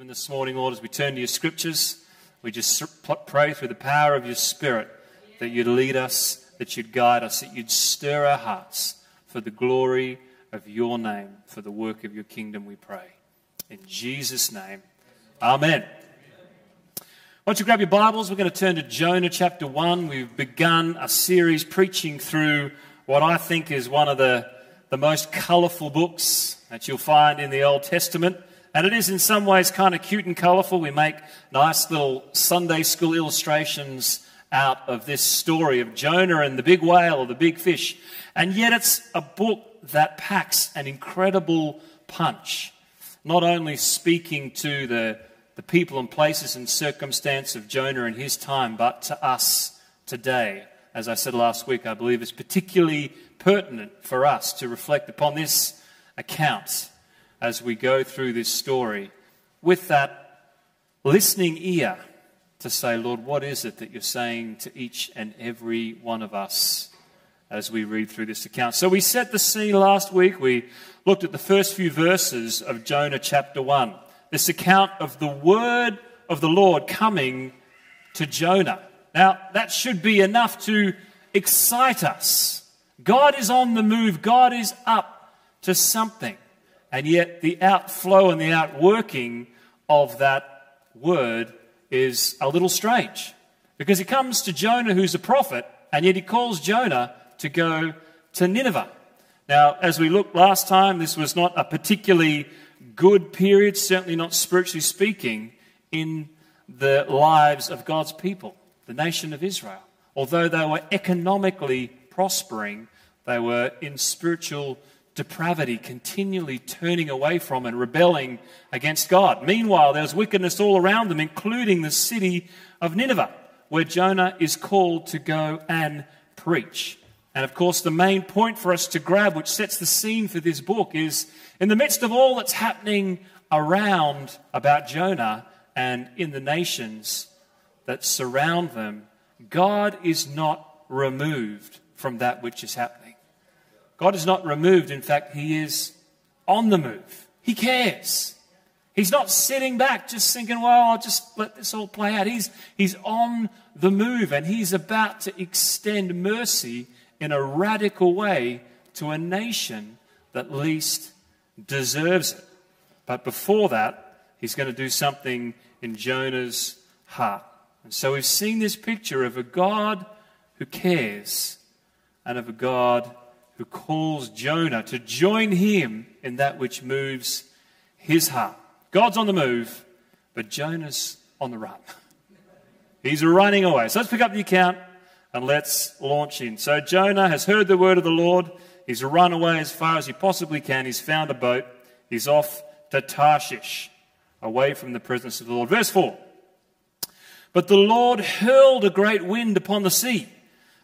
Even this morning, Lord, as we turn to your scriptures, we just pray through the power of your Spirit that you'd lead us, that you'd guide us, that you'd stir our hearts for the glory of your name, for the work of your kingdom, we pray. In Jesus' name, amen. Don't you grab your Bibles? We're going to turn to Jonah chapter 1. We've begun a series preaching through what I think is one of the, the most colourful books that you'll find in the Old Testament. And it is in some ways kind of cute and colourful. We make nice little Sunday school illustrations out of this story of Jonah and the big whale or the big fish. And yet it's a book that packs an incredible punch. Not only speaking to the, the people and places and circumstance of Jonah in his time, but to us today. As I said last week, I believe it's particularly pertinent for us to reflect upon this account as we go through this story with that listening ear to say, Lord, what is it that you're saying to each and every one of us as we read through this account? So we set the scene last week. We looked at the first few verses of Jonah chapter 1. This account of the word of the Lord coming to Jonah. Now, that should be enough to excite us. God is on the move, God is up to something. And yet, the outflow and the outworking of that word is a little strange. Because he comes to Jonah, who's a prophet, and yet he calls Jonah to go to Nineveh. Now, as we looked last time, this was not a particularly good period, certainly not spiritually speaking, in the lives of God's people, the nation of Israel. Although they were economically prospering, they were in spiritual depravity, continually turning away from and rebelling against God. Meanwhile, there was wickedness all around them, including the city of Nineveh, where Jonah is called to go and preach. And of course, the main point for us to grab, which sets the scene for this book, is in the midst of all that's happening around about Jonah and in the nations that surround them, God is not removed from that which is happening. God is not removed. In fact, He is on the move. He cares. He's not sitting back just thinking, well, I'll just let this all play out. He's, he's on the move and he's about to extend mercy in a radical way to a nation that least deserves it. But before that, he's going to do something in Jonah's heart. And so we've seen this picture of a God who cares and of a God who calls Jonah to join him in that which moves his heart. God's on the move, but Jonah's on the run. He's running away. So let's pick up the account and let's launch in. So Jonah has heard the word of the Lord. He's run away as far as he possibly can. He's found a boat. He's off to Tarshish, away from the presence of the Lord. Verse 4. But the Lord hurled a great wind upon the sea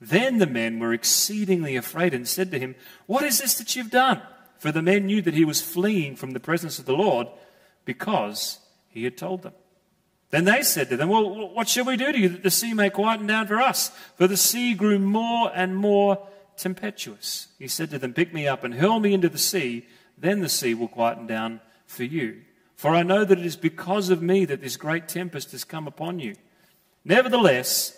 Then the men were exceedingly afraid and said to him, What is this that you've done? For the men knew that he was fleeing from the presence of the Lord because he had told them. Then they said to them, Well, what shall we do to you that the sea may quieten down for us? For the sea grew more and more tempestuous. He said to them, Pick me up and hurl me into the sea, then the sea will quieten down for you. For I know that it is because of me that this great tempest has come upon you. Nevertheless,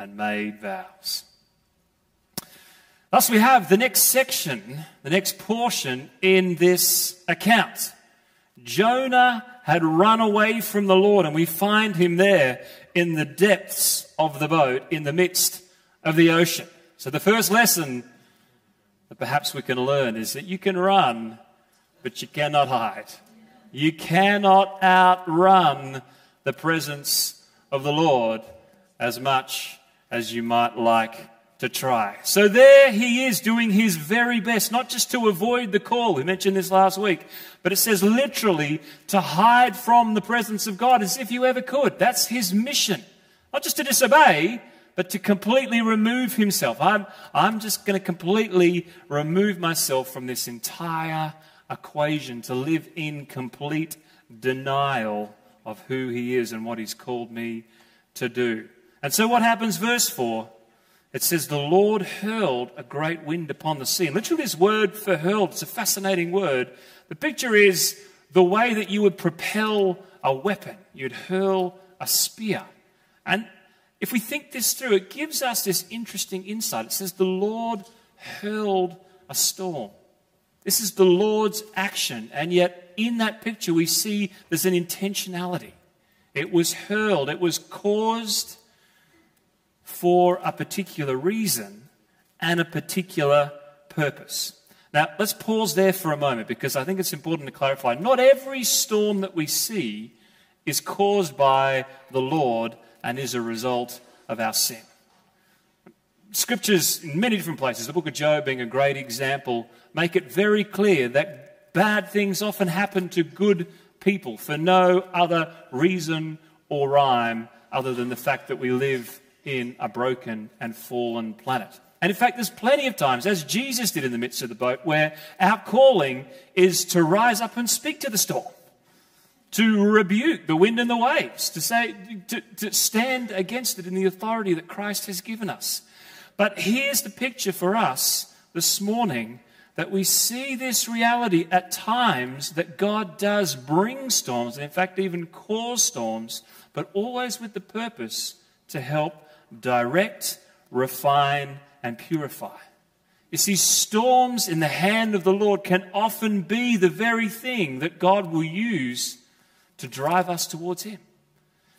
and made vows. Thus, we have the next section, the next portion in this account. Jonah had run away from the Lord, and we find him there in the depths of the boat, in the midst of the ocean. So, the first lesson that perhaps we can learn is that you can run, but you cannot hide. You cannot outrun the presence of the Lord as much as you might like to try. So there he is doing his very best, not just to avoid the call, we mentioned this last week, but it says literally to hide from the presence of God as if you ever could. That's his mission. Not just to disobey, but to completely remove himself. I'm, I'm just going to completely remove myself from this entire equation, to live in complete denial of who he is and what he's called me to do. And so what happens, verse 4? It says, The Lord hurled a great wind upon the sea. And literally, this word for hurled, it's a fascinating word. The picture is the way that you would propel a weapon, you'd hurl a spear. And if we think this through, it gives us this interesting insight. It says, The Lord hurled a storm. This is the Lord's action. And yet, in that picture, we see there's an intentionality. It was hurled, it was caused for a particular reason and a particular purpose. Now, let's pause there for a moment because I think it's important to clarify. Not every storm that we see is caused by the Lord and is a result of our sin. Scriptures in many different places, the book of Job being a great example, make it very clear that bad things often happen to good people for no other reason or rhyme other than the fact that we live in a broken and fallen planet. And in fact, there's plenty of times, as Jesus did in the midst of the boat, where our calling is to rise up and speak to the storm, to rebuke the wind and the waves, to say, to, to stand against it in the authority that Christ has given us. But here's the picture for us this morning that we see this reality at times that God does bring storms, and in fact, even cause storms, but always with the purpose to help direct, refine, and purify. You see, storms in the hand of the Lord can often be the very thing that God will use to drive us towards Him,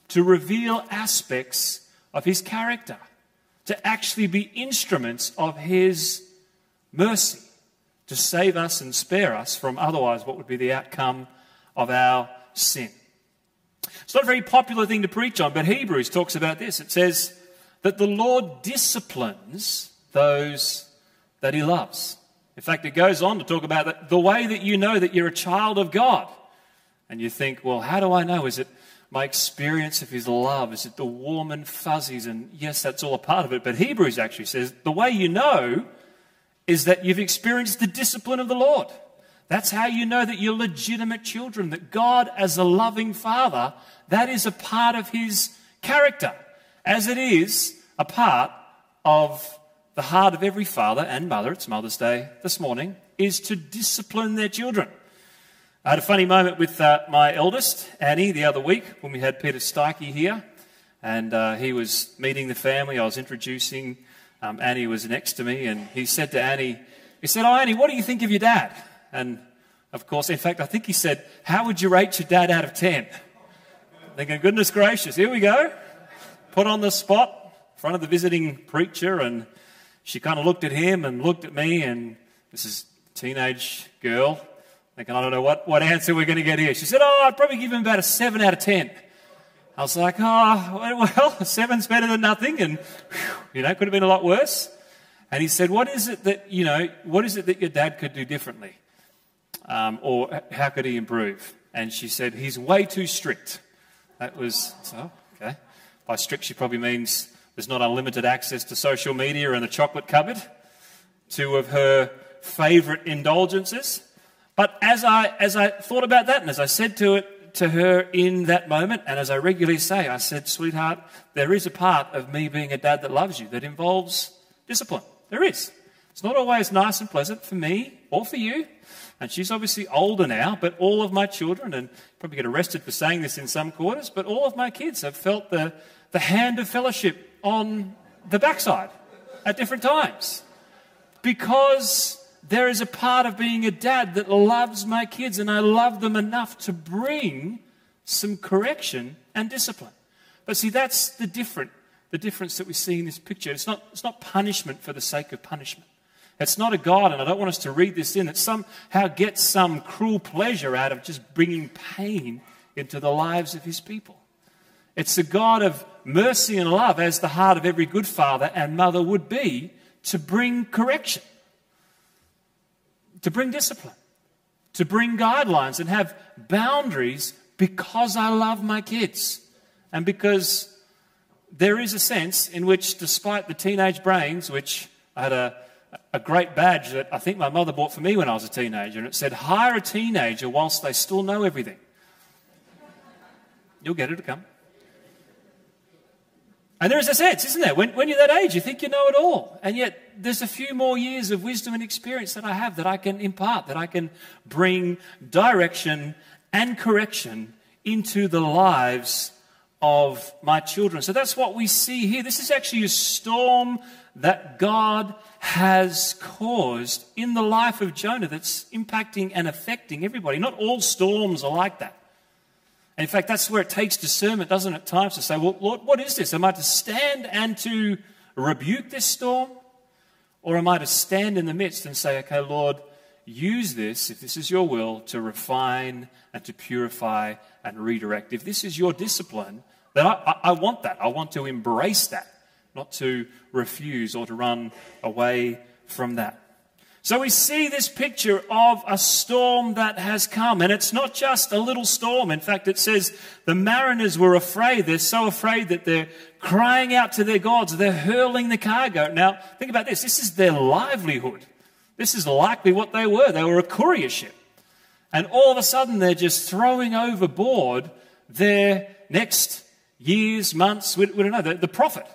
to reveal aspects of His character, to actually be instruments of His mercy, to save us and spare us from otherwise what would be the outcome of our sin. It's not a very popular thing to preach on, but Hebrews talks about this. It says, that the Lord disciplines those that he loves. In fact, it goes on to talk about that, the way that you know that you're a child of God. And you think, well, how do I know? Is it my experience of his love? Is it the warm and fuzzies? And yes, that's all a part of it. But Hebrews actually says the way you know is that you've experienced the discipline of the Lord. That's how you know that you're legitimate children, that God, as a loving father, that is a part of his character as it is a part of the heart of every father and mother, it's Mother's Day this morning, is to discipline their children. I had a funny moment with uh, my eldest, Annie, the other week when we had Peter Stikey here, and uh, he was meeting the family. I was introducing. Um, Annie was next to me, and he said to Annie, he said, Oh, Annie, what do you think of your dad? And of course, in fact, I think he said, How would you rate your dad out of 10? Thinking, goodness gracious, here we go put on the spot in front of the visiting preacher, and she kind of looked at him and looked at me, and this is teenage girl, thinking, I don't know what, what answer we're going to get here. She said, Oh, I'd probably give him about a 7 out of 10. I was like, Oh, well, seven's better than nothing, and, you know, could have been a lot worse. And he said, What is it that, you know, what is it that your dad could do differently? Um, or how could he improve? And she said, He's way too strict. That was, so. By strict, she probably means there's not unlimited access to social media and the chocolate cupboard, two of her favourite indulgences. But as I, as I thought about that, and as I said to it to her in that moment, and as I regularly say, I said, Sweetheart, there is a part of me being a dad that loves you that involves discipline. There is. It's not always nice and pleasant for me or for you. And she's obviously older now, but all of my children, and probably get arrested for saying this in some quarters, but all of my kids have felt the, the hand of fellowship on the backside at different times. Because there is a part of being a dad that loves my kids, and I love them enough to bring some correction and discipline. But see, that's the different, the difference that we see in this picture. It's not, it's not punishment for the sake of punishment. It's not a God, and I don't want us to read this in, that somehow gets some cruel pleasure out of just bringing pain into the lives of his people. It's a God of mercy and love, as the heart of every good father and mother would be, to bring correction, to bring discipline, to bring guidelines and have boundaries because I love my kids and because there is a sense in which, despite the teenage brains, which I had a a great badge that I think my mother bought for me when I was a teenager, and it said, Hire a teenager whilst they still know everything. You'll get it to come. And there is a sense, isn't there? When, when you're that age, you think you know it all. And yet, there's a few more years of wisdom and experience that I have that I can impart, that I can bring direction and correction into the lives of my children. So that's what we see here. This is actually a storm that God has caused in the life of Jonah that's impacting and affecting everybody. Not all storms are like that. In fact, that's where it takes discernment, doesn't it, at times to say, well, Lord, what is this? Am I to stand and to rebuke this storm? Or am I to stand in the midst and say, okay, Lord, use this, if this is your will, to refine and to purify and redirect? If this is your discipline, then I, I, I want that. I want to embrace that not to refuse or to run away from that. So we see this picture of a storm that has come, and it's not just a little storm. In fact, it says the mariners were afraid. They're so afraid that they're crying out to their gods. They're hurling the cargo. Now, think about this. This is their livelihood. This is likely what they were. They were a courier ship. And all of a sudden, they're just throwing overboard their next years, months, we, don't know, the, the profit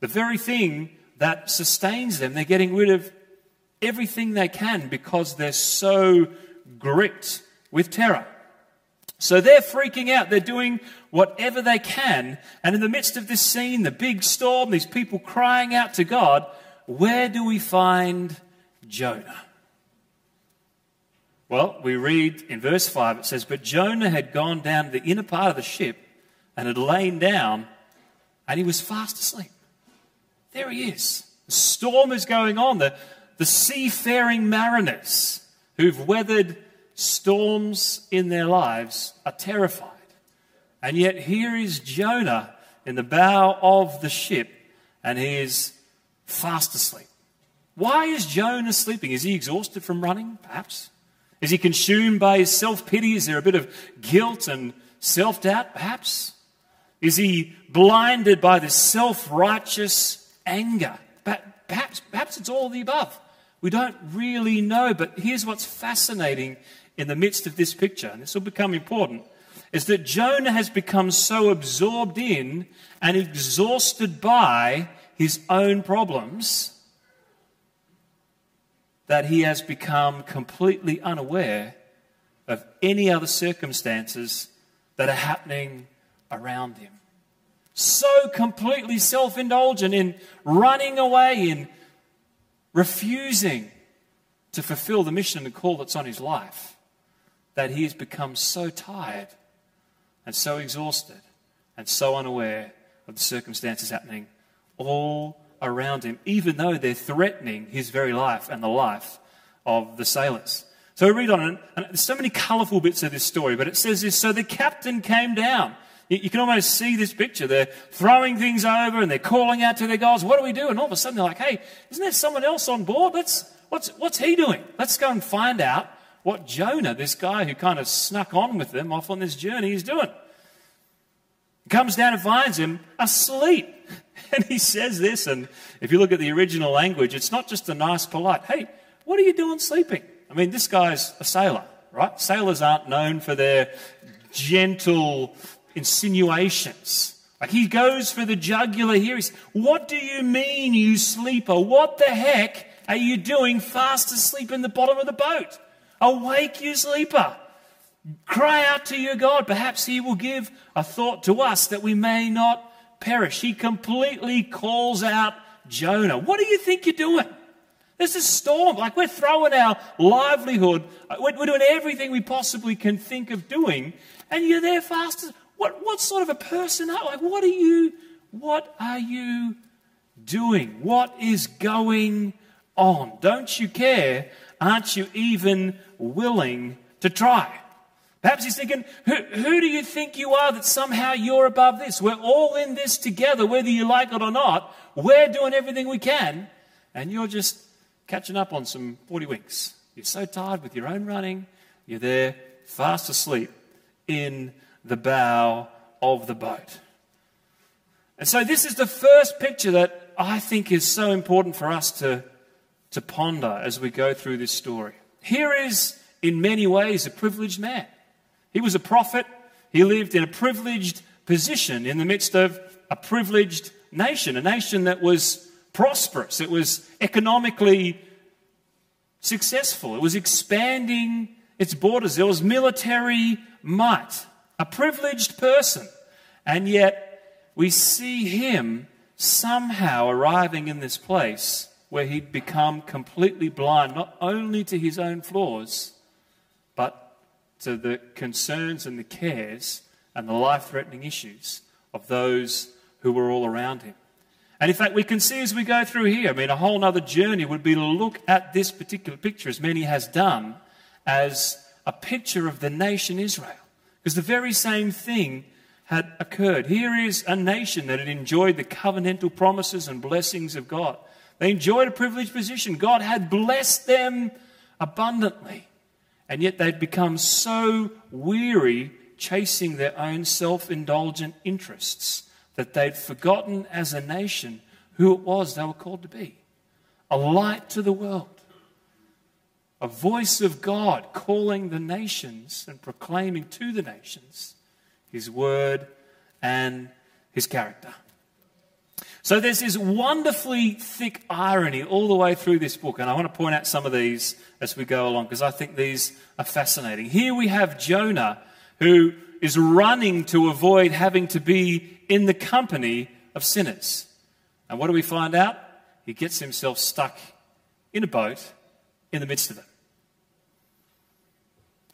the very thing that sustains them. They're getting rid of everything they can because they're so gripped with terror. So they're freaking out. They're doing whatever they can. And in the midst of this scene, the big storm, these people crying out to God, where do we find Jonah? Well, we read in verse 5, it says, But Jonah had gone down to the inner part of the ship and had lain down, and he was fast asleep. There he is. The storm is going on. The, the seafaring mariners who've weathered storms in their lives are terrified. And yet here is Jonah in the bow of the ship, and he is fast asleep. Why is Jonah sleeping? Is he exhausted from running? Perhaps. Is he consumed by his self pity? Is there a bit of guilt and self doubt? Perhaps. Is he blinded by this self righteous anger. Perhaps, perhaps it's all the above. We don't really know, but here's what's fascinating in the midst of this picture, and this will become important, is that Jonah has become so absorbed in and exhausted by his own problems that he has become completely unaware of any other circumstances that are happening around him. So completely self indulgent in running away, in refusing to fulfill the mission and the call that's on his life, that he has become so tired and so exhausted and so unaware of the circumstances happening all around him, even though they're threatening his very life and the life of the sailors. So we read on, and there's so many colourful bits of this story, but it says this So the captain came down you can almost see this picture. They're throwing things over and they're calling out to their gods, what do we do? And all of a sudden they're like, hey, isn't there someone else on board? Let's, what's, what's he doing? Let's go and find out what Jonah, this guy who kind of snuck on with them off on this journey, is doing. He comes down and finds him asleep. And he says this, and if you look at the original language, it's not just a nice, polite, hey, what are you doing sleeping? I mean, this guy's a sailor, right? Sailors aren't known for their gentle insinuations. Like he goes for the jugular here. He's, what do you mean, you sleeper? What the heck are you doing fast asleep in the bottom of the boat? Awake, you sleeper. Cry out to your God. Perhaps he will give a thought to us that we may not perish. He completely calls out Jonah. What do you think you're doing? There's a storm. Like we're throwing our livelihood, we're, doing everything we possibly can think of doing, and you're there fast. What, what sort of a person are like? What are you? What are you doing? What is going on? Don't you care? Aren't you even willing to try? Perhaps he's thinking, who, who do you think you are that somehow you're above this? We're all in this together, whether you like it or not. We're doing everything we can, and you're just catching up on some 40 winks. You're so tired with your own running, you're there fast asleep in the bow of the boat. And so, this is the first picture that I think is so important for us to, to ponder as we go through this story. Here is, in many ways, a privileged man. He was a prophet, he lived in a privileged position in the midst of a privileged nation, a nation that was prosperous, it was economically successful, it was expanding its borders, there was military might, a privileged person. And yet, we see him somehow arriving in this place where he'd become completely blind, not only to his own flaws, but to the concerns and the cares and the life threatening issues of those who were all around him. And in fact, we can see as we go through here, I mean, a whole other journey would be to look at this particular picture, as many has done, as a picture of the nation Israel. Because the very same thing had occurred. Here is a nation that had enjoyed the covenantal promises and blessings of God. They enjoyed a privileged position. God had blessed them abundantly. And yet they'd become so weary chasing their own self indulgent interests that they'd forgotten as a nation who it was they were called to be a light to the world, a voice of God calling the nations and proclaiming to the nations his word and his character. So there's this wonderfully thick irony all the way through this book, and I want to point out some of these as we go along because I think these are fascinating. Here we have Jonah who is running to avoid having to be in the company of sinners. And what do we find out? He gets himself stuck in a boat in the midst of it.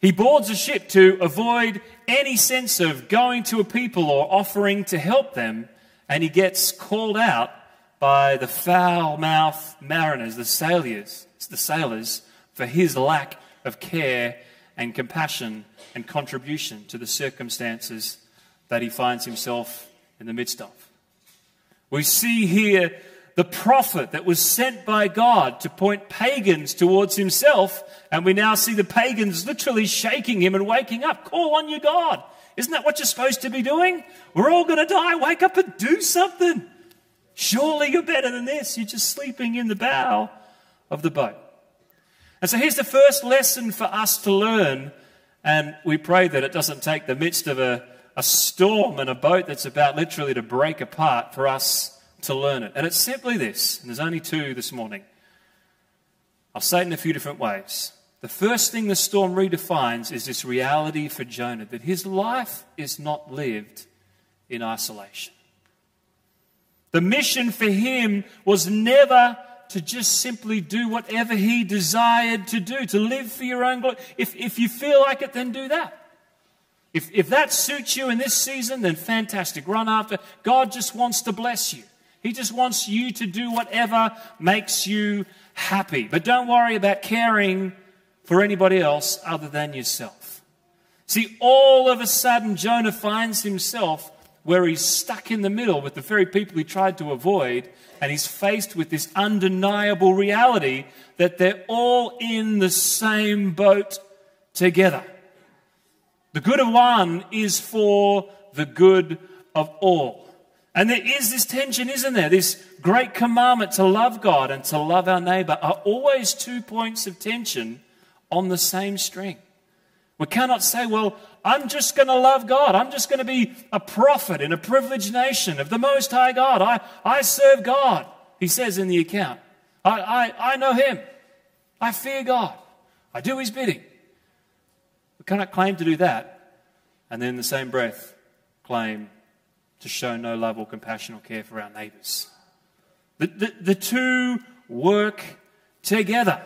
He boards a ship to avoid any sense of going to a people or offering to help them, and he gets called out by the foul mouthed mariners, the sailors, the sailors, for his lack of care and compassion and contribution to the circumstances that he finds himself in the midst of. We see here the prophet that was sent by God to point pagans towards himself, and we now see the pagans literally shaking him and waking up. Call on your God. Isn't that what you're supposed to be doing? We're all going to die. Wake up and do something. Surely you're better than this. You're just sleeping in the bow of the boat. And so here's the first lesson for us to learn, and we pray that it doesn't take the midst of a a storm and a boat that's about literally to break apart for us to learn it. And it's simply this, and there's only two this morning. I'll say it in a few different ways. The first thing the storm redefines is this reality for Jonah that his life is not lived in isolation. The mission for him was never to just simply do whatever he desired to do, to live for your own glory. If, if you feel like it, then do that. If, if that suits you in this season, then fantastic. Run after. God just wants to bless you. He just wants you to do whatever makes you happy. But don't worry about caring for anybody else other than yourself. See, all of a sudden, Jonah finds himself where he's stuck in the middle with the very people he tried to avoid, and he's faced with this undeniable reality that they're all in the same boat together. The good of one is for the good of all. And there is this tension, isn't there? This great commandment to love God and to love our neighbor are always two points of tension on the same string. We cannot say, well, I'm just going to love God. I'm just going to be a prophet in a privileged nation of the Most High God. I, I serve God, he says in the account. I, I, I know him. I fear God. I do his bidding. We cannot claim to do that and then in the same breath claim to show no love or compassion or care for our neighbors. The, the, the two work together.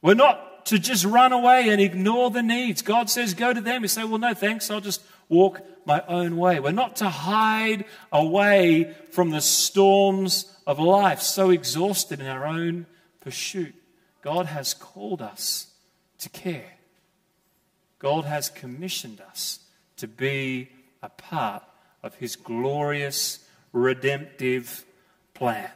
We're not to just run away and ignore the needs. God says, go to them. We say, well, no, thanks. I'll just walk my own way. We're not to hide away from the storms of life, so exhausted in our own pursuit. God has called us to care. God has commissioned us to be a part of his glorious redemptive plan.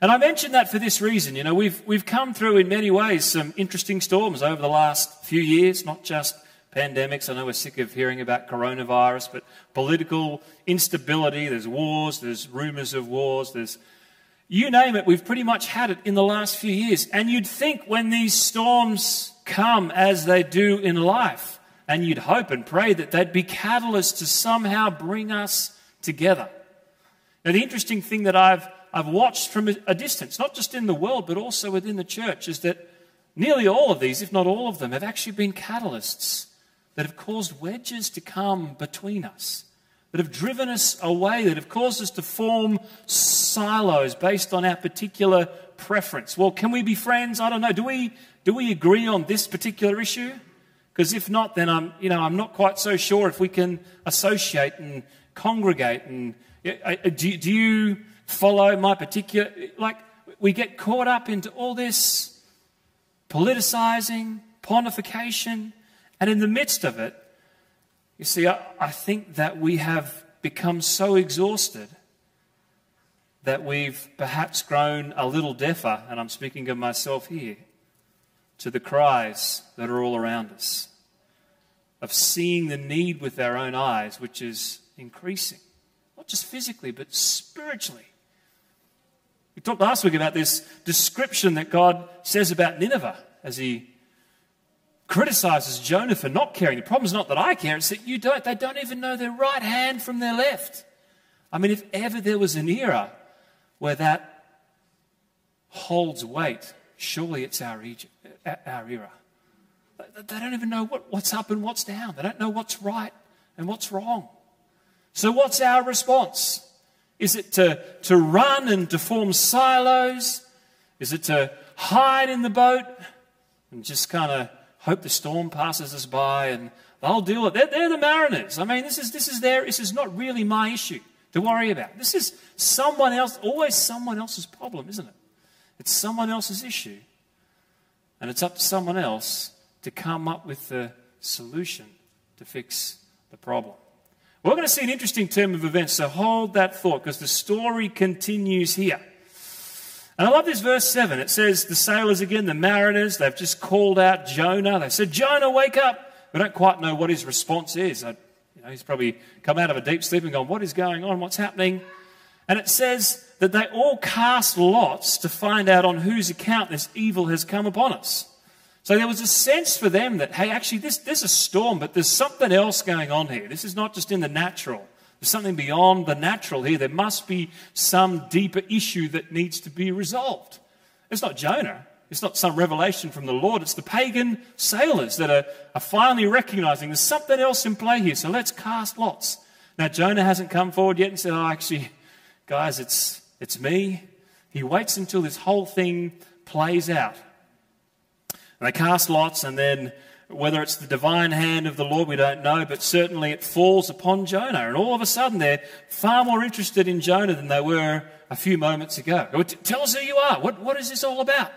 And I mention that for this reason. You know, we've, we've come through in many ways some interesting storms over the last few years, not just pandemics. I know we're sick of hearing about coronavirus, but political instability, there's wars, there's rumors of wars, there's you name it, we've pretty much had it in the last few years. And you'd think when these storms come as they do in life, and you'd hope and pray that they'd be catalysts to somehow bring us together. Now, the interesting thing that I've I've watched from a distance, not just in the world, but also within the church, is that nearly all of these, if not all of them, have actually been catalysts that have caused wedges to come between us, that have driven us away, that have caused us to form silos based on our particular preference. Well, can we be friends? I don't know. Do we, do we agree on this particular issue? Because if not, then I'm, you know, I'm not quite so sure if we can associate and congregate. And do, do you follow my particular. Like, we get caught up into all this politicizing, pontification, and in the midst of it, you see, I, I think that we have become so exhausted that we've perhaps grown a little deafer, and I'm speaking of myself here, to the cries that are all around us, of seeing the need with our own eyes, which is increasing, not just physically, but spiritually. We talked last week about this description that God says about Nineveh as he criticizes Jonah for not caring. The problem is not that I care, it's that you don't. They don't even know their right hand from their left. I mean, if ever there was an era where that holds weight, surely it's our, Egypt, our era. They don't even know what, what's up and what's down. They don't know what's right and what's wrong. So, what's our response? Is it to, to run and to form silos? Is it to hide in the boat and just kind of hope the storm passes us by and they'll deal with it? They're, they're the mariners. I mean, this is, this is their, this is not really my issue to worry about. This is someone else, always someone else's problem, isn't it? It's someone else's issue. And it's up to someone else to come up with the solution to fix the problem. We're going to see an interesting term of events, so hold that thought because the story continues here. And I love this verse 7. It says, The sailors again, the mariners, they've just called out Jonah. They said, Jonah, wake up. We don't quite know what his response is. I, you know, he's probably come out of a deep sleep and gone, What is going on? What's happening? And it says that they all cast lots to find out on whose account this evil has come upon us. So there was a sense for them that, hey, actually, this, there's a storm, but there's something else going on here. This is not just in the natural. There's something beyond the natural here. There must be some deeper issue that needs to be resolved. It's not Jonah. It's not some revelation from the Lord. It's the pagan sailors that are, are finally recognizing there's something else in play here. So let's cast lots. Now, Jonah hasn't come forward yet and said, oh, actually, guys, it's, it's me. He waits until this whole thing plays out. And they cast lots, and then whether it's the divine hand of the Lord, we don't know, but certainly it falls upon Jonah. And all of a sudden, they're far more interested in Jonah than they were a few moments ago. Tell us who you are. What, what is this all about?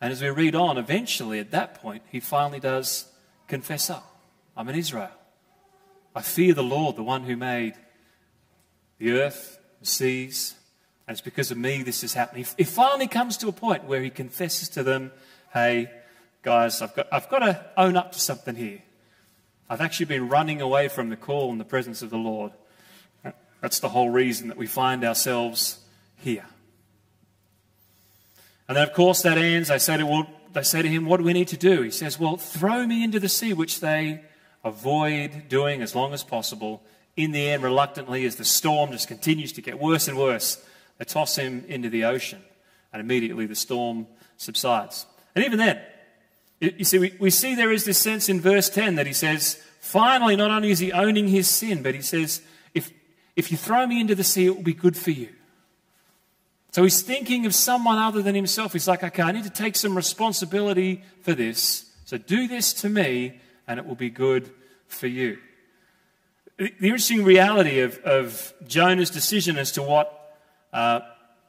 And as we read on, eventually at that point, he finally does confess up. I'm in Israel. I fear the Lord, the one who made the earth, the seas, and it's because of me this is happening. He finally comes to a point where he confesses to them, hey, guys, I've got, I've got to own up to something here. I've actually been running away from the call and the presence of the Lord. That's the whole reason that we find ourselves here. And then, of course, that ends. They say to, well, they say to him, What do we need to do? He says, Well, throw me into the sea, which they avoid doing as long as possible. In the end, reluctantly, as the storm just continues to get worse and worse, they toss him into the ocean, and immediately the storm subsides. And even then, you see, we, we see there is this sense in verse 10 that he says, finally, not only is he owning his sin, but he says, if, if you throw me into the sea, it will be good for you. So he's thinking of someone other than himself. He's like, okay, I need to take some responsibility for this. So do this to me, and it will be good for you. The interesting reality of, of Jonah's decision as to what uh,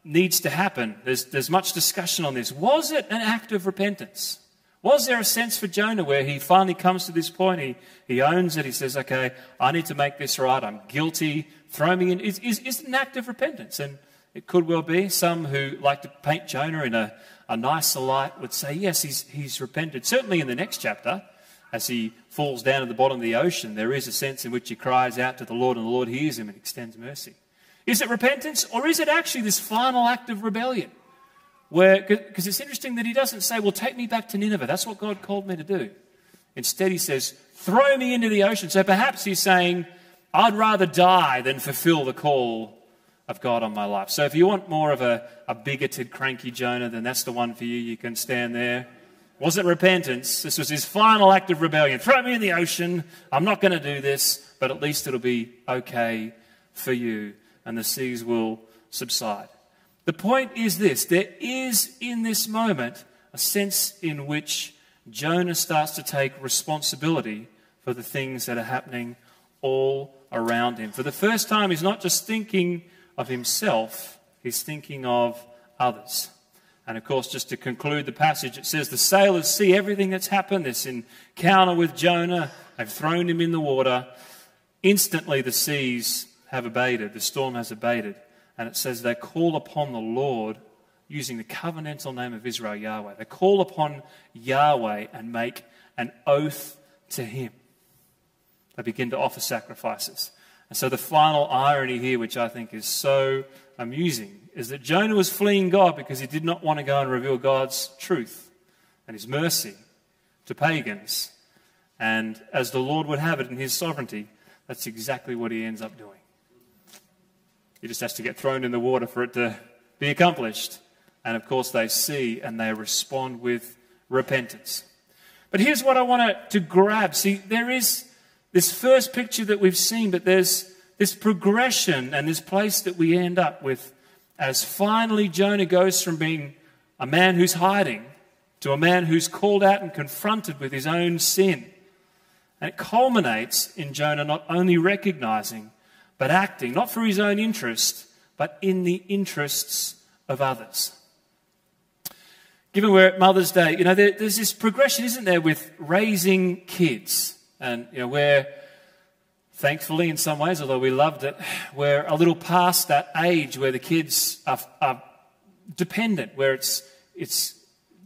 needs to happen, there's, there's much discussion on this. Was it an act of repentance? Was there a sense for Jonah where he finally comes to this point? He, he owns it. He says, okay, I need to make this right. I'm guilty. Throw me in. Is, is, an act of repentance? And it could well be. Some who like to paint Jonah in a, a nicer light would say, yes, he's, he's repented. Certainly in the next chapter, as he falls down at the bottom of the ocean, there is a sense in which he cries out to the Lord and the Lord hears him and extends mercy. Is it repentance or is it actually this final act of rebellion? Where, because it's interesting that he doesn't say, well, take me back to Nineveh. That's what God called me to do. Instead, he says, throw me into the ocean. So perhaps he's saying, I'd rather die than fulfill the call of God on my life. So if you want more of a, a bigoted, cranky Jonah, then that's the one for you. You can stand there. wasn't repentance. This was his final act of rebellion. Throw me in the ocean. I'm not going to do this, but at least it'll be okay for you, and the seas will subside. The point is this there is in this moment a sense in which Jonah starts to take responsibility for the things that are happening all around him. For the first time, he's not just thinking of himself, he's thinking of others. And of course, just to conclude the passage, it says the sailors see everything that's happened, this encounter with Jonah, they've thrown him in the water. Instantly, the seas have abated, the storm has abated. And it says they call upon the Lord using the covenantal name of Israel, Yahweh. They call upon Yahweh and make an oath to him. They begin to offer sacrifices. And so the final irony here, which I think is so amusing, is that Jonah was fleeing God because he did not want to go and reveal God's truth and his mercy to pagans. And as the Lord would have it in his sovereignty, that's exactly what he ends up doing. He just has to get thrown in the water for it to be accomplished. And of course, they see and they respond with repentance. But here's what I want to grab. See, there is this first picture that we've seen, but there's this progression and this place that we end up with as finally Jonah goes from being a man who's hiding to a man who's called out and confronted with his own sin. And it culminates in Jonah not only recognizing, but acting, not for his own interest, but in the interests of others. Given we're at Mother's Day, you know, there, there's this progression, isn't there, with raising kids. And, you know, we're thankfully, in some ways, although we loved it, we're a little past that age where the kids are, are dependent, where it's, it's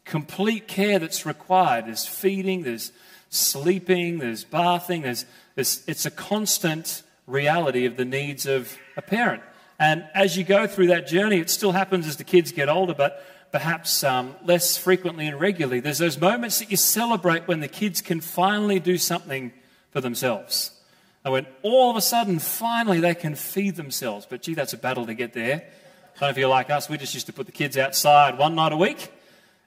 complete care that's required. There's feeding, there's sleeping, there's bathing, there's, there's, it's a constant reality of the needs of a parent. And as you go through that journey, it still happens as the kids get older, but perhaps um, less frequently and regularly. There's those moments that you celebrate when the kids can finally do something for themselves. And when all of a sudden, finally, they can feed themselves. But gee, that's a battle to get there. Know if you're like us, we just used to put the kids outside one night a week.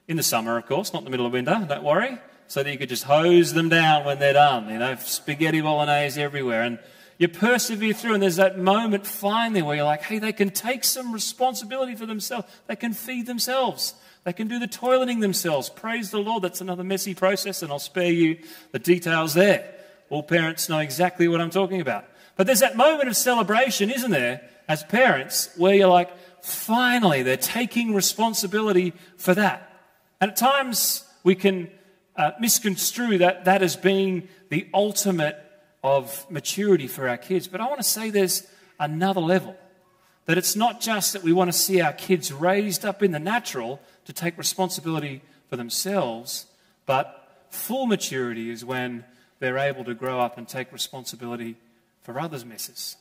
In the summer, of course, not in the middle of winter, don't worry. So that you could just hose them down when they're done. You know, spaghetti bolognese everywhere. And you persevere through, and there's that moment finally where you're like, hey, they can take some responsibility for themselves. They can feed themselves. They can do the toileting themselves. Praise the Lord. That's another messy process, and I'll spare you the details there. All parents know exactly what I'm talking about. But there's that moment of celebration, isn't there, as parents, where you're like, finally, they're taking responsibility for that. And at times, we can uh, misconstrue that, that as being the ultimate of maturity for our kids. But I want to say there's another level. That it's not just that we want to see our kids raised up in the natural to take responsibility for themselves, but full maturity is when they're able to grow up and take responsibility for others' messes,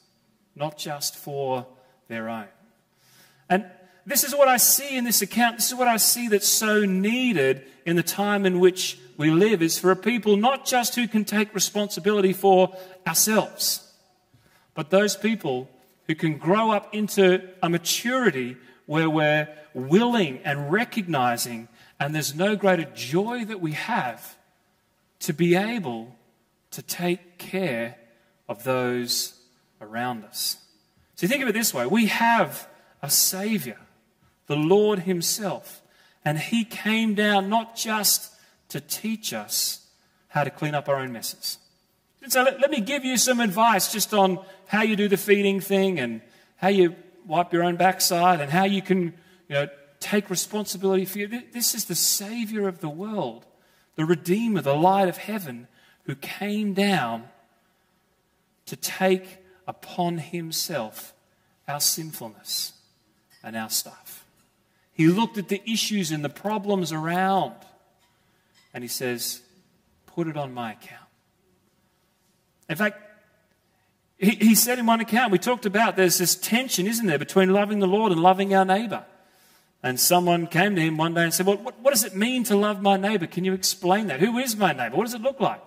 not just for their own. And this is what I see in this account. This is what I see that's so needed in the time in which we live is for a people not just who can take responsibility for ourselves, but those people who can grow up into a maturity where we're willing and recognizing, and there's no greater joy that we have to be able to take care of those around us. So think of it this way we have a Savior the Lord Himself. And He came down not just to teach us how to clean up our own messes. So let, let me give you some advice just on how you do the feeding thing and how you wipe your own backside and how you can you know, take responsibility for you. This is the Savior of the world, the Redeemer, the light of heaven, who came down to take upon himself our sinfulness and our stuff. He looked at the issues and the problems around and he says, Put it on my account. In fact, he, he said in one account, we talked about there's this tension, isn't there, between loving the Lord and loving our neighbor. And someone came to him one day and said, well, what, what does it mean to love my neighbor? Can you explain that? Who is my neighbor? What does it look like?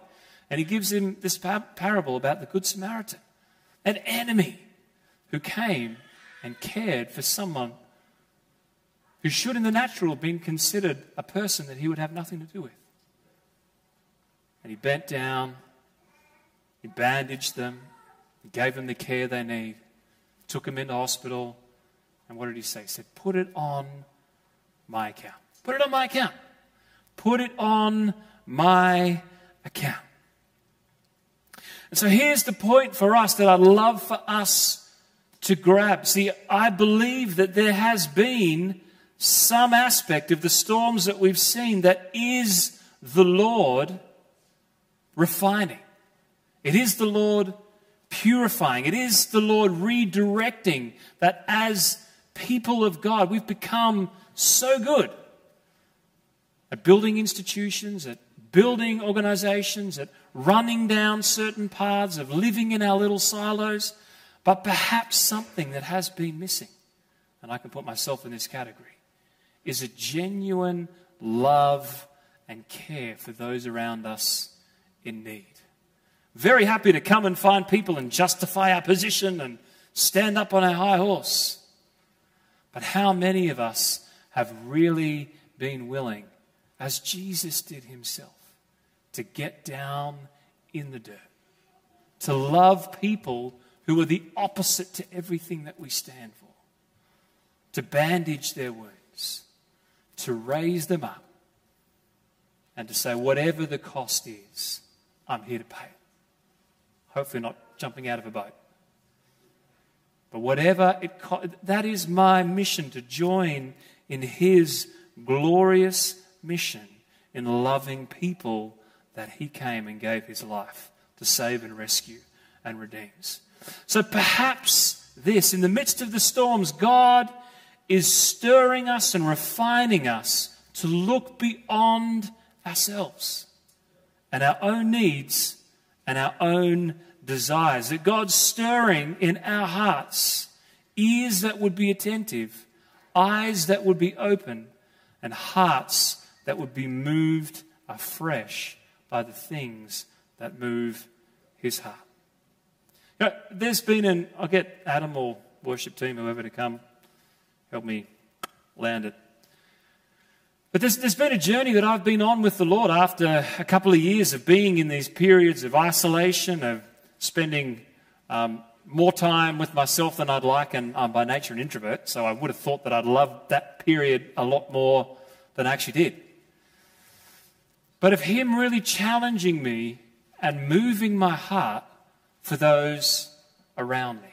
And he gives him this par- parable about the Good Samaritan, an enemy who came and cared for someone who should, in the natural, have been considered a person that he would have nothing to do with. And he bent down, he bandaged them, he gave them the care they need, took them into hospital, and what did he say? He said, Put it on my account. Put it on my account. Put it on my account. And so here's the point for us that I'd love for us to grab. See, I believe that there has been some aspect of the storms that we've seen that is the Lord refining. It is the Lord purifying. It is the Lord redirecting that as people of God, we've become so good at building institutions, at building organizations, at running down certain paths, of living in our little silos, but perhaps something that has been missing. And I can put myself in this category is a genuine love and care for those around us in need. Very happy to come and find people and justify our position and stand up on our high horse. But how many of us have really been willing, as Jesus did himself, to get down in the dirt, to love people who are the opposite to everything that we stand for, to bandage their wounds, to raise them up and to say, whatever the cost is, I'm here to pay it. Hopefully, not jumping out of a boat. But whatever it co- that is my mission to join in his glorious mission in loving people that he came and gave his life to save and rescue and redeems. So perhaps this, in the midst of the storms, God is stirring us and refining us to look beyond ourselves and our own needs and our own desires. That God's stirring in our hearts ears that would be attentive, eyes that would be open, and hearts that would be moved afresh by the things that move his heart. You know, there's been an, I'll get Adam or worship team, whoever to come help me land it. But there's, there's been a journey that I've been on with the Lord after a couple of years of being in these periods of isolation, of spending um, more time with myself than I'd like, and I'm by nature an introvert, so I would have thought that I'd love that period a lot more than I actually did. But of Him really challenging me and moving my heart for those around me.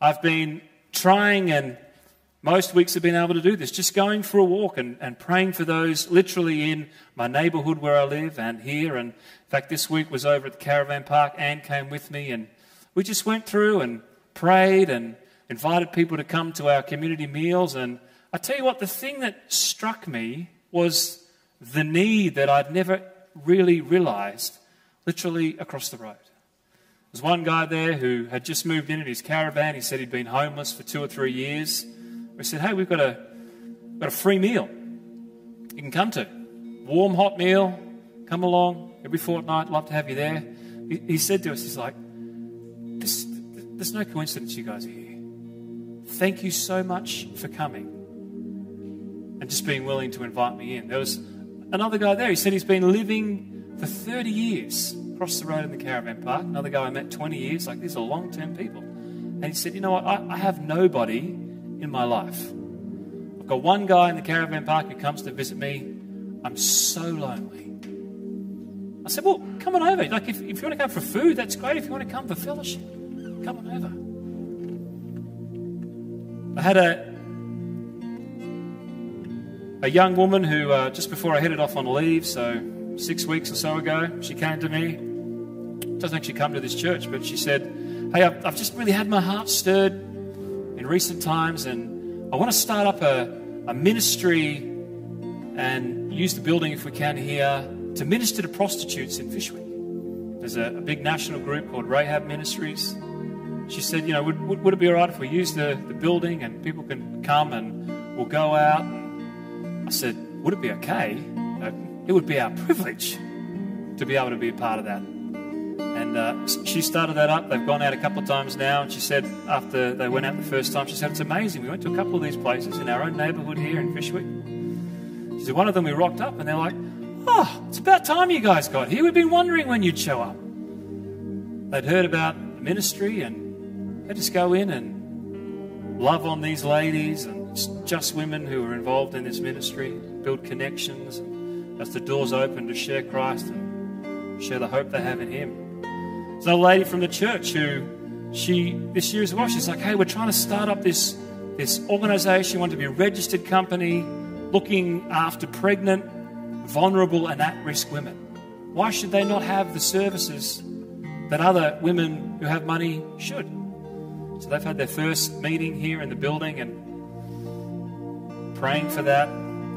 I've been trying and most weeks have been able to do this, just going for a walk and, and praying for those literally in my neighbourhood where I live and here. And in fact, this week was over at the caravan park. Anne came with me and we just went through and prayed and invited people to come to our community meals. And I tell you what, the thing that struck me was the need that I'd never really realised literally across the road. There's one guy there who had just moved in in his caravan. He said he'd been homeless for two or three years We said, hey, we've got a, got a free meal you can come to. Warm, hot meal. Come along every fortnight. Love to have you there. He, he said to us, he's like, there's no coincidence you guys are here. Thank you so much for coming and just being willing to invite me in. There was another guy there. He said he's been living for 30 years across the road in the caravan park. Another guy I met 20 years. Like, these are long term people. And he said, You know what? I, I have nobody in my life. I've got one guy in the caravan park who comes to visit me. I'm so lonely. I said, Well, come on over. Like, if, if you want to come for food, that's great. If you want to come for fellowship, come on over. I had a, a young woman who, uh, just before I headed off on leave, so six weeks or so ago, she came to me. Doesn't actually come to this church, but she said, Hey, I've, I've just really had my heart stirred recent times, and I want to start up a, a ministry and use the building if we can here to minister to prostitutes in Fyshwick. There's a, a big national group called Rahab Ministries. She said, You know, would, would, would it be all right if we use the, the building and people can come and we'll go out? And I said, Would it be okay? Uh, it would be our privilege to be able to be a part of that. And uh, she started that up. They've gone out a couple of times now. And she said, after they went out the first time, she said, It's amazing. We went to a couple of these places in our own neighborhood here in Fyshwick. She said, One of them we rocked up and they're like, Oh, it's about time you guys got here. We've been wondering when you'd show up. They'd heard about the ministry and they just go in and love on these ladies and just women who are involved in this ministry, build connections. As the doors open to share Christ and share the hope they have in Him. A lady from the church who she this year as well. She's like, "Hey, we're trying to start up this this organization. We want to be a registered company looking after pregnant, vulnerable, and at-risk women. Why should they not have the services that other women who have money should?" So they've had their first meeting here in the building and praying for that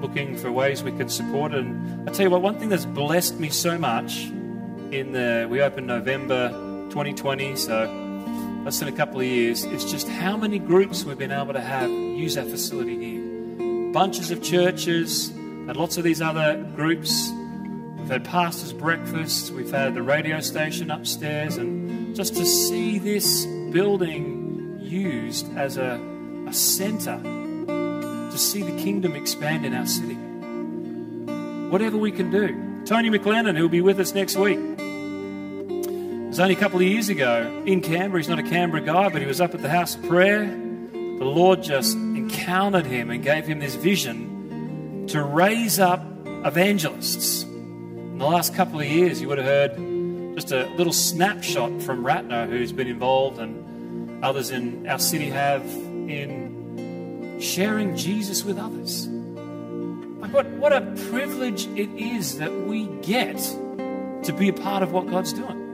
looking for ways we could support it. And I tell you what, one thing that's blessed me so much in the we opened November 2020, so less than a couple of years, It's just how many groups we've been able to have use our facility here. Bunches of churches and lots of these other groups. We've had pastors' breakfasts, we've had the radio station upstairs, and just to see this building used as a, a center to see the kingdom expand in our city. Whatever we can do. Tony McLennan, who'll be with us next week. Was only a couple of years ago in Canberra. He's not a Canberra guy, but he was up at the house of prayer. The Lord just encountered him and gave him this vision to raise up evangelists. In the last couple of years, you would have heard just a little snapshot from Ratner, who's been involved, and others in our city have in sharing Jesus with others. Like what, what a privilege it is that we get to be a part of what God's doing.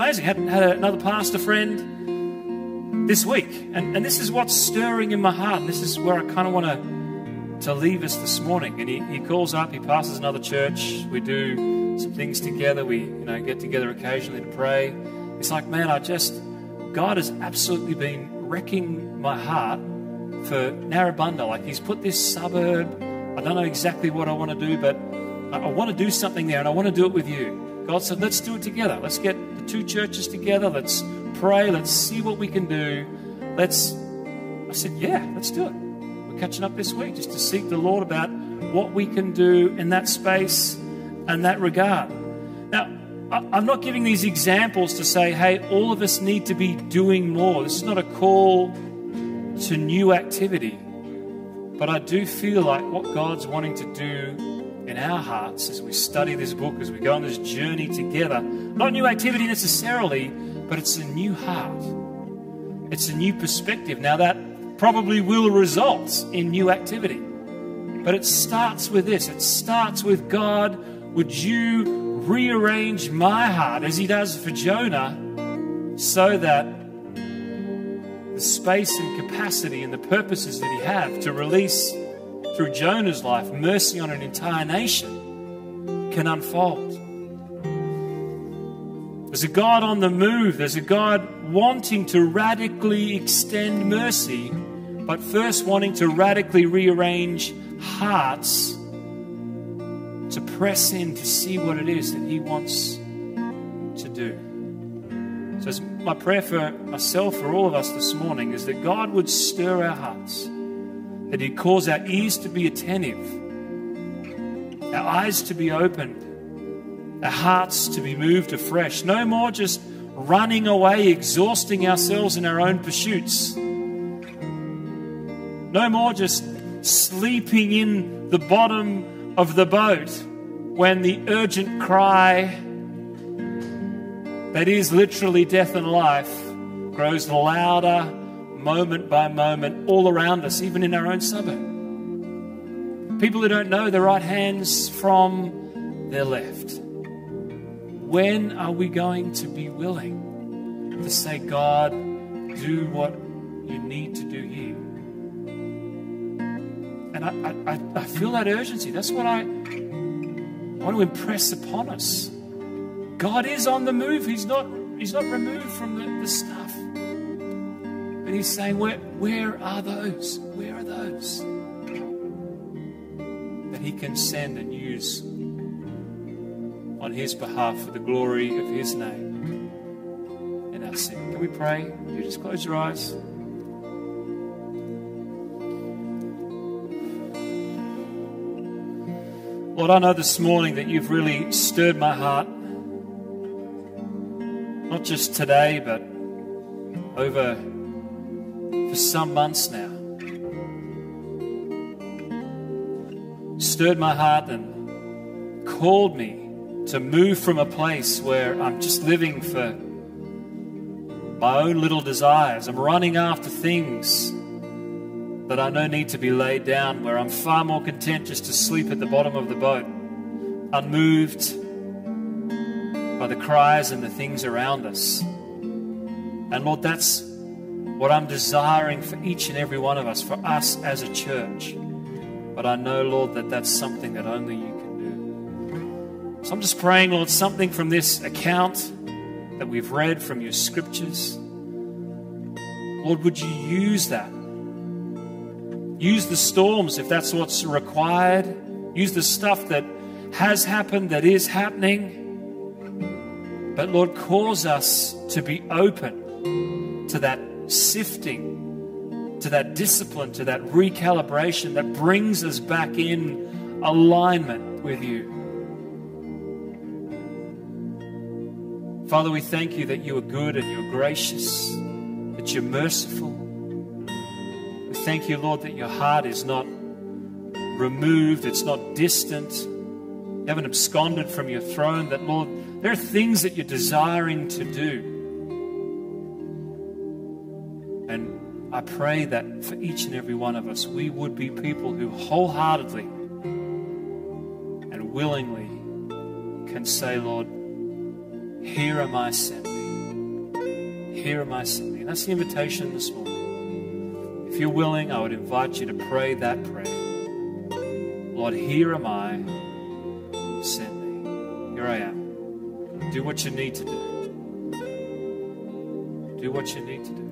Amazing. Had, had another pastor friend this week, and, and this is what's stirring in my heart. And this is where I kind of want to to leave us this morning. And he, he calls up, he passes another church. We do some things together. We you know get together occasionally to pray. It's like, man, I just God has absolutely been wrecking my heart for Narrabundah. Like he's put this suburb. I don't know exactly what I want to do, but I, I want to do something there and I want to do it with you. God said, let's do it together. Let's get two churches together. Let's pray. Let's see what we can do. Let's. I said, yeah, let's do it. We're catching up this week just to seek the Lord about what we can do in that space and that regard. Now, I'm not giving these examples to say, hey, all of us need to be doing more. This is not a call to new activity. But I do feel like what God's wanting to do in our hearts as we study this book, as we go on this journey together, not new activity necessarily, but it's a new heart. It's a new perspective. Now, that probably will result in new activity. But it starts with this it starts with God, would you rearrange my heart as He does for Jonah so that the space and capacity and the purposes that He have to release through Jonah's life mercy on an entire nation can unfold. There's a God on the move. There's a God wanting to radically extend mercy but first wanting to radically rearrange hearts to press in to see what it is that He wants to do. So, my prayer for myself, for all of us this morning, is that God would stir our hearts, that He'd cause our ears to be attentive, our eyes to be opened, our hearts to be moved afresh. No more just running away, exhausting ourselves in our own pursuits. No more just sleeping in the bottom of the boat when the urgent cry that is literally death and life grows louder moment by moment all around us, even in our own suburb. People who don't know their right hands from their left. When are we going to be willing to say, God, do what you need to do here? And I, I, I feel that urgency. That's what I want to impress upon us. God is on the move. He's not, he's not removed from the, the stuff. But he's saying, where, where are those? Where are those? That he can send and use on his behalf for the glory of his name and our sin. Can we pray? You just close your eyes. Lord, I know this morning that you've really stirred my heart. Not just today, but over for some months now. Stirred my heart and called me to move from a place where I'm just living for my own little desires. I'm running after things that I know need to be laid down, where I'm far more content just to sleep at the bottom of the boat, unmoved by the cries and the things around us. And Lord, that's what I'm desiring for each and every one of us, for us as a church. But I know, Lord, that that's something that only you can do. So I'm just praying, Lord, something from this account that we've read from your scriptures. Lord, would you use that Use the storms if that's what's required. Use the stuff that has happened, that is happening. But Lord, cause us to be open to that sifting, to that discipline, to that recalibration that brings us back in alignment with you. Father, we thank you that you are good and you're gracious, that you're merciful We thank you, Lord, that your heart is not removed, it's not distant. You haven't absconded from your throne. That, Lord, there are things that you're desiring to do. I pray that for each and every one of us, we would be people who wholeheartedly and willingly can say, Lord, here am I, sent me. Here am I, sent me. And that's the invitation this morning If you're willing, I would invite you to pray that prayer. Lord, here am I. Send me. Here I am. Do what you need to do. Do what you need to do.